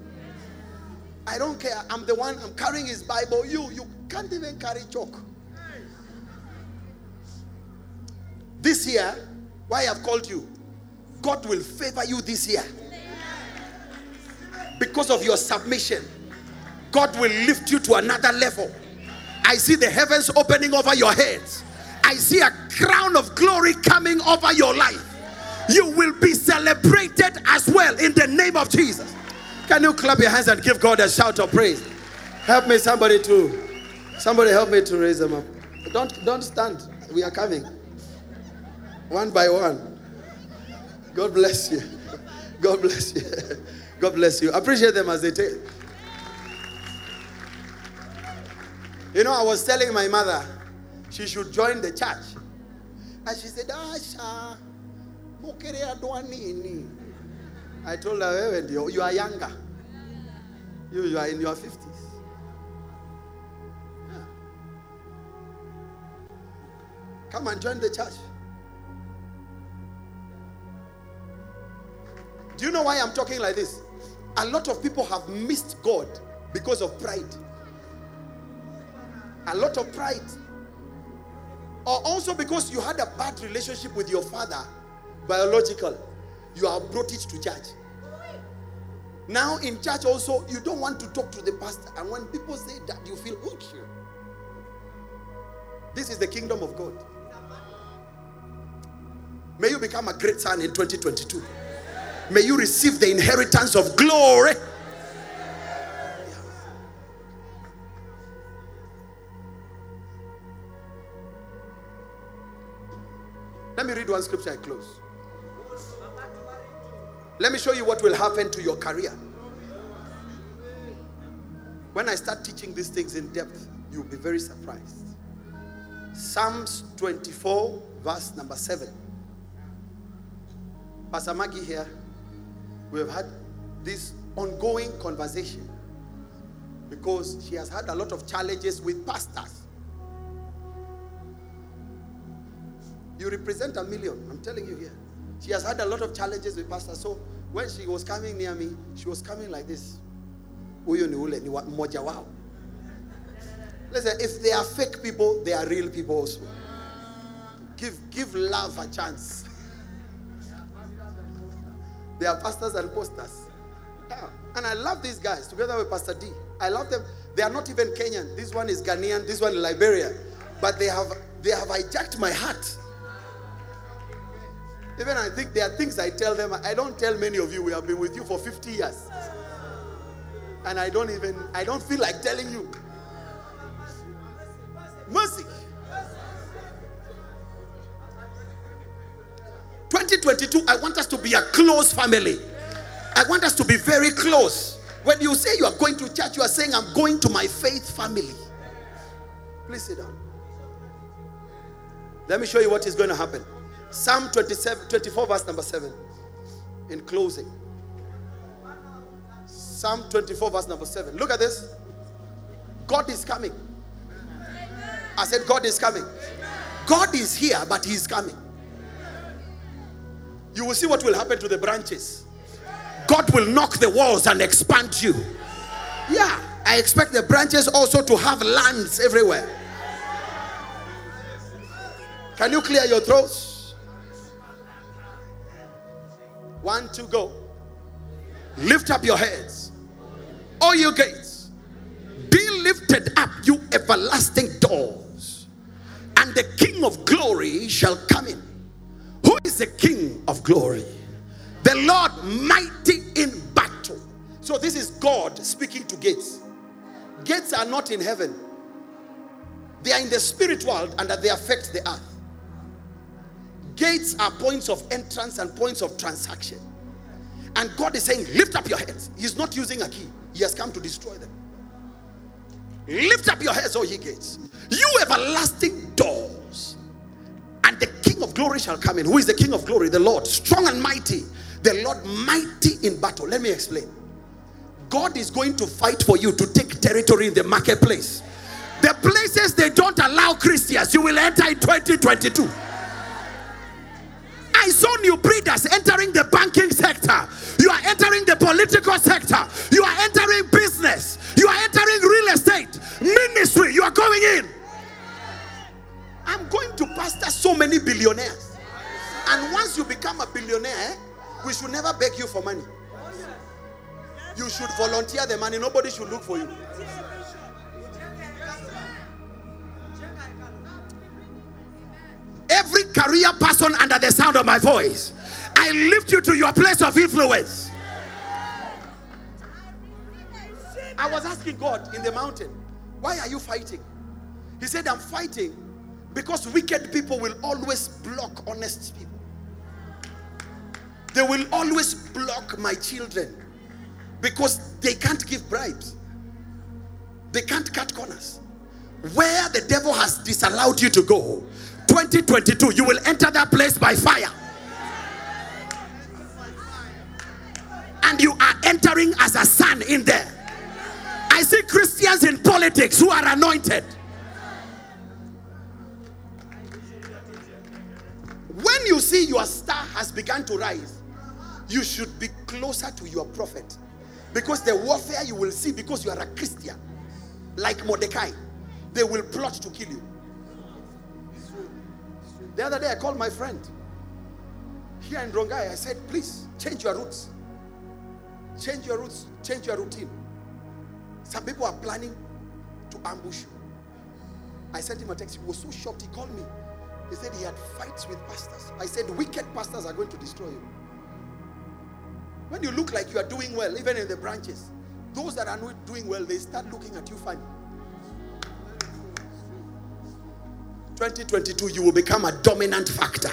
I don't care. I'm the one, I'm carrying his Bible. You, you can't even carry chalk. This year, why I've called you, God will favor you this year. Because of your submission, God will lift you to another level. I see the heavens opening over your heads. I see a crown of glory coming over your life. You will be celebrated as well in the name of Jesus. Can you clap your hands and give God a shout of praise? Help me, somebody to somebody help me to raise them up. Don't don't stand. We are coming. One by one. God bless you. [laughs] God bless you. [laughs] God bless you. Appreciate them as they take. You know, I was telling my mother she should join the church. And she said, ah, Asha, nini? I told her, wewe ndio, you are younger. You, you are in your 50s. Yeah. Come and join the church. Do you know why I'm talking like this? A lot of people have missed God because of pride. A lot of pride. Or also because you had a bad relationship with your father, biological. You have brought it to church. Now in church also, you don't want to talk to the pastor. And when people say that, you feel, okay. This is the kingdom of God. May you become a great son in 2022. May you receive the inheritance of glory. Let me read one scripture I close. Let me show you what will happen to your career. When I start teaching these things in depth, you'll be very surprised. Psalms 24, verse number 7. Pastor Maggie here, we have had this ongoing conversation because she has had a lot of challenges with pastors. You represent a million, I'm telling you here. She has had a lot of challenges with pastors. So when she was coming near me, she was coming like this. Listen, if they are fake people, they are real people also. Give, give love a chance. They are pastors and posters. Yeah. And I love these guys together with Pastor D. I love them. They are not even Kenyan. This one is Ghanaian, this one is Liberia. But they have they have hijacked my heart. Even I think there are things I tell them. I don't tell many of you. We have been with you for 50 years. And I don't even I don't feel like telling you. Mercy. 2022, I want us to be a close family. I want us to be very close. When you say you are going to church, you are saying, I'm going to my faith family. Please sit down. Let me show you what is going to happen. Psalm 27, 24, verse number 7. In closing. Psalm 24, verse number 7. Look at this. God is coming. I said, God is coming. God is here, but He is coming. You will see what will happen to the branches. God will knock the walls and expand you. Yeah, I expect the branches also to have lands everywhere. Can you clear your throats? One, two, go. Lift up your heads, all you gates. Be lifted up, you everlasting doors, and the King of glory shall come in. Who is the King of glory? The Lord mighty in battle. So, this is God speaking to gates. Gates are not in heaven, they are in the spirit world and they affect the earth. Gates are points of entrance and points of transaction. And God is saying, Lift up your heads. He's not using a key, He has come to destroy them. Lift up your heads, O ye gates, you everlasting doors, and the King of glory shall come in. Who is the King of glory? The Lord, strong and mighty. The Lord, mighty in battle. Let me explain. God is going to fight for you to take territory in the marketplace. The places they don't allow Christians, you will enter in 2022. I saw new breeders entering the banking sector. You are entering the political sector. You are entering business. You are entering real estate, ministry. You are going in. I'm going to pastor so many billionaires. And once you become a billionaire, we should never beg you for money. You should volunteer the money. Nobody should look for you. Every career person under the sound of my voice, I lift you to your place of influence. I was asking God in the mountain, why are you fighting? He said, I'm fighting because wicked people will always block honest people. They will always block my children because they can't give bribes, they can't cut corners. Where the devil has disallowed you to go, 2022, you will enter that place by fire. And you are entering as a son in there. I see Christians in politics who are anointed. When you see your star has begun to rise, you should be closer to your prophet. Because the warfare you will see, because you are a Christian, like Mordecai, they will plot to kill you. The other day, I called my friend here in Rongai. I said, please change your routes. Change your routes, change your routine. Some people are planning to ambush you. I sent him a text. He was so shocked. He called me. He said he had fights with pastors. I said, wicked pastors are going to destroy you. When you look like you are doing well, even in the branches, those that are not doing well, they start looking at you funny. 2022, you will become a dominant factor.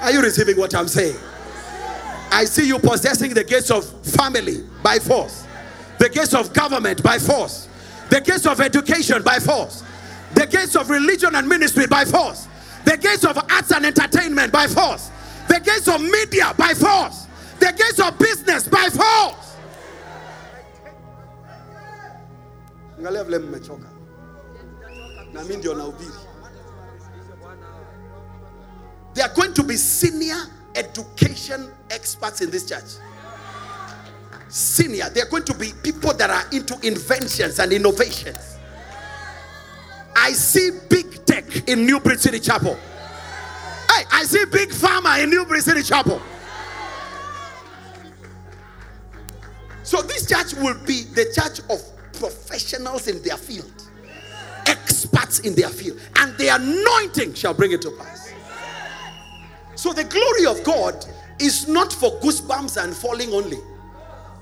Are you receiving what I'm saying? I see you possessing the gates of family by force, the gates of government by force, the gates of education by force, the gates of religion and ministry by force, the gates of arts and entertainment by force, the gates of media by force, the gates of business by force. Angalia vile mmechoka. Na mimi ndio. There are going to be senior education experts in this church. Senior, they are going to be people that are into inventions and innovations. I see big tech in New Bridge City Chapel. Hey, I see big pharma in New Bridge City Chapel. So this church will be the church of professionals in their field, experts in their field, and the anointing shall bring it to pass. So the glory of God is not for goosebumps and falling only.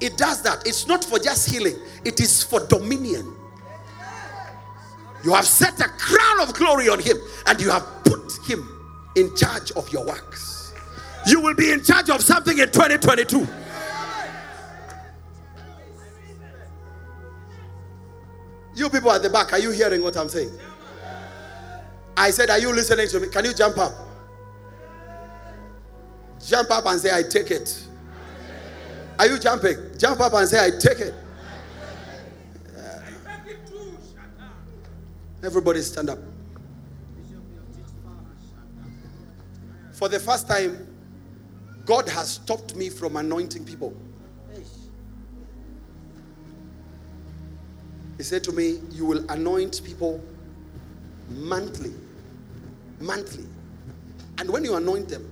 It does that. It's not for just healing, it is for dominion. You have set a crown of glory on him and you have put him in charge of your works. You will be in charge of something in 2022. You people at the back, are you hearing what I'm saying? I said, Are you listening to me? Can you jump up? Jump up and say, I take it. Are you jumping? Jump up and say, I take it. Everybody stand up. For the first time, God has stopped me from anointing people. He said to me, You will anoint people monthly. Monthly. And when you anoint them,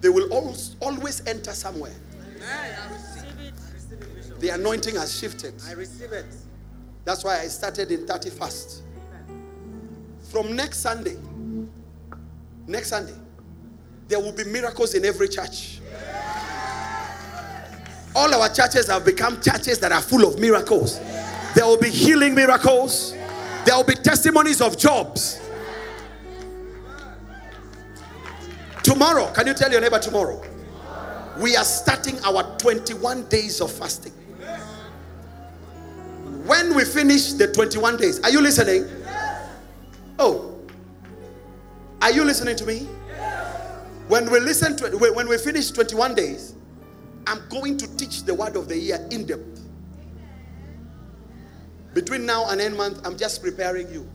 they will always, always enter somewhere. The anointing has shifted. I receive it. That's why I started in 31st. From next Sunday, next Sunday, there will be miracles in every church. All our churches have become churches that are full of miracles. There will be healing miracles. There will be testimonies of jobs. Tomorrow, can you tell your neighbor tomorrow? We are starting our 21 days of fasting. When we finish the 21 days, are you listening? Oh, are you listening to me? When we listen to when we finish 21 days, I'm going to teach the word of the year in depth. Between now and end month, I'm just preparing you.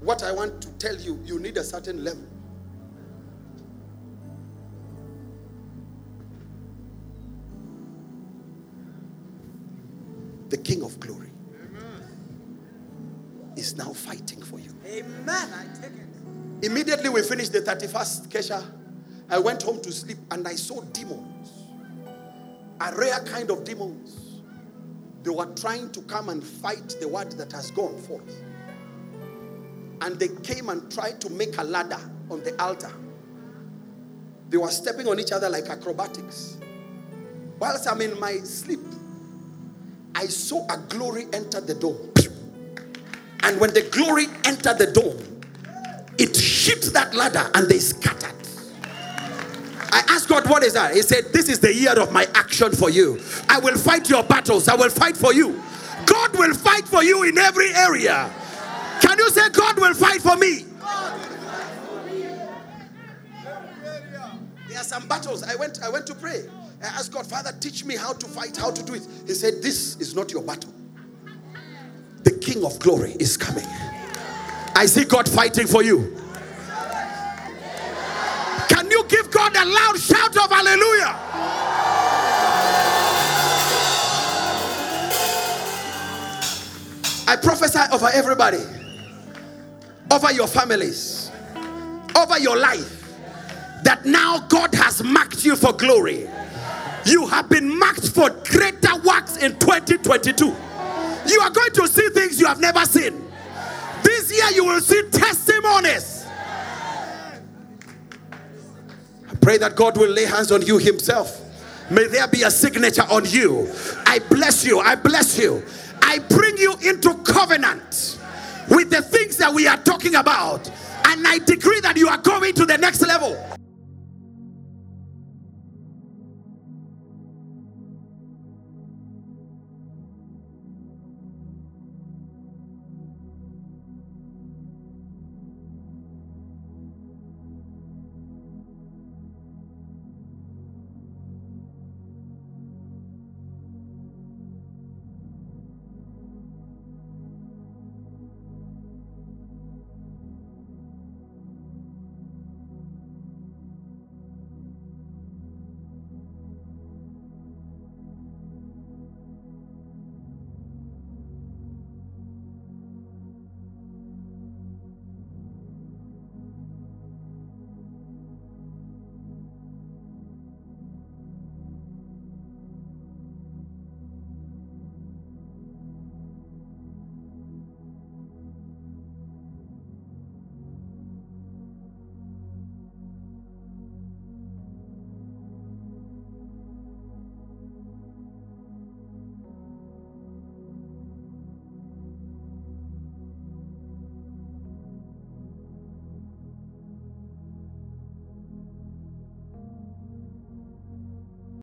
What I want to tell you, you need a certain level. The King of Glory is now fighting for you. Amen. I take it. Immediately we finished the 31st Kesha, I went home to sleep and I saw demons. A rare kind of demons. They were trying to come and fight the word that has gone forth. And they came and tried to make a ladder on the altar. They were stepping on each other like acrobatics. Whilst I'm in my sleep, I saw a glory enter the dome. And when the glory entered the dome, it hit that ladder and they scattered. I asked God, What is that? He said, This is the year of my action for you. I will fight your battles, I will fight for you. God will fight for you in every area. Can you say, God will fight for me? There are some battles. I went, I went to pray. I asked God, Father, teach me how to fight, how to do it. He said, This is not your battle. The King of glory is coming. I see God fighting for you. A loud shout of hallelujah? I prophesy over everybody, over your families, over your life, that now God has marked you for glory. You have been marked for greater works in 2022. You are going to see things you have never seen. This year, you will see testimonies. Pray that God will lay hands on you Himself. May there be a signature on you. I bless you. I bless you. I bring you into covenant with the things that we are talking about. And I decree that you are going to the next level.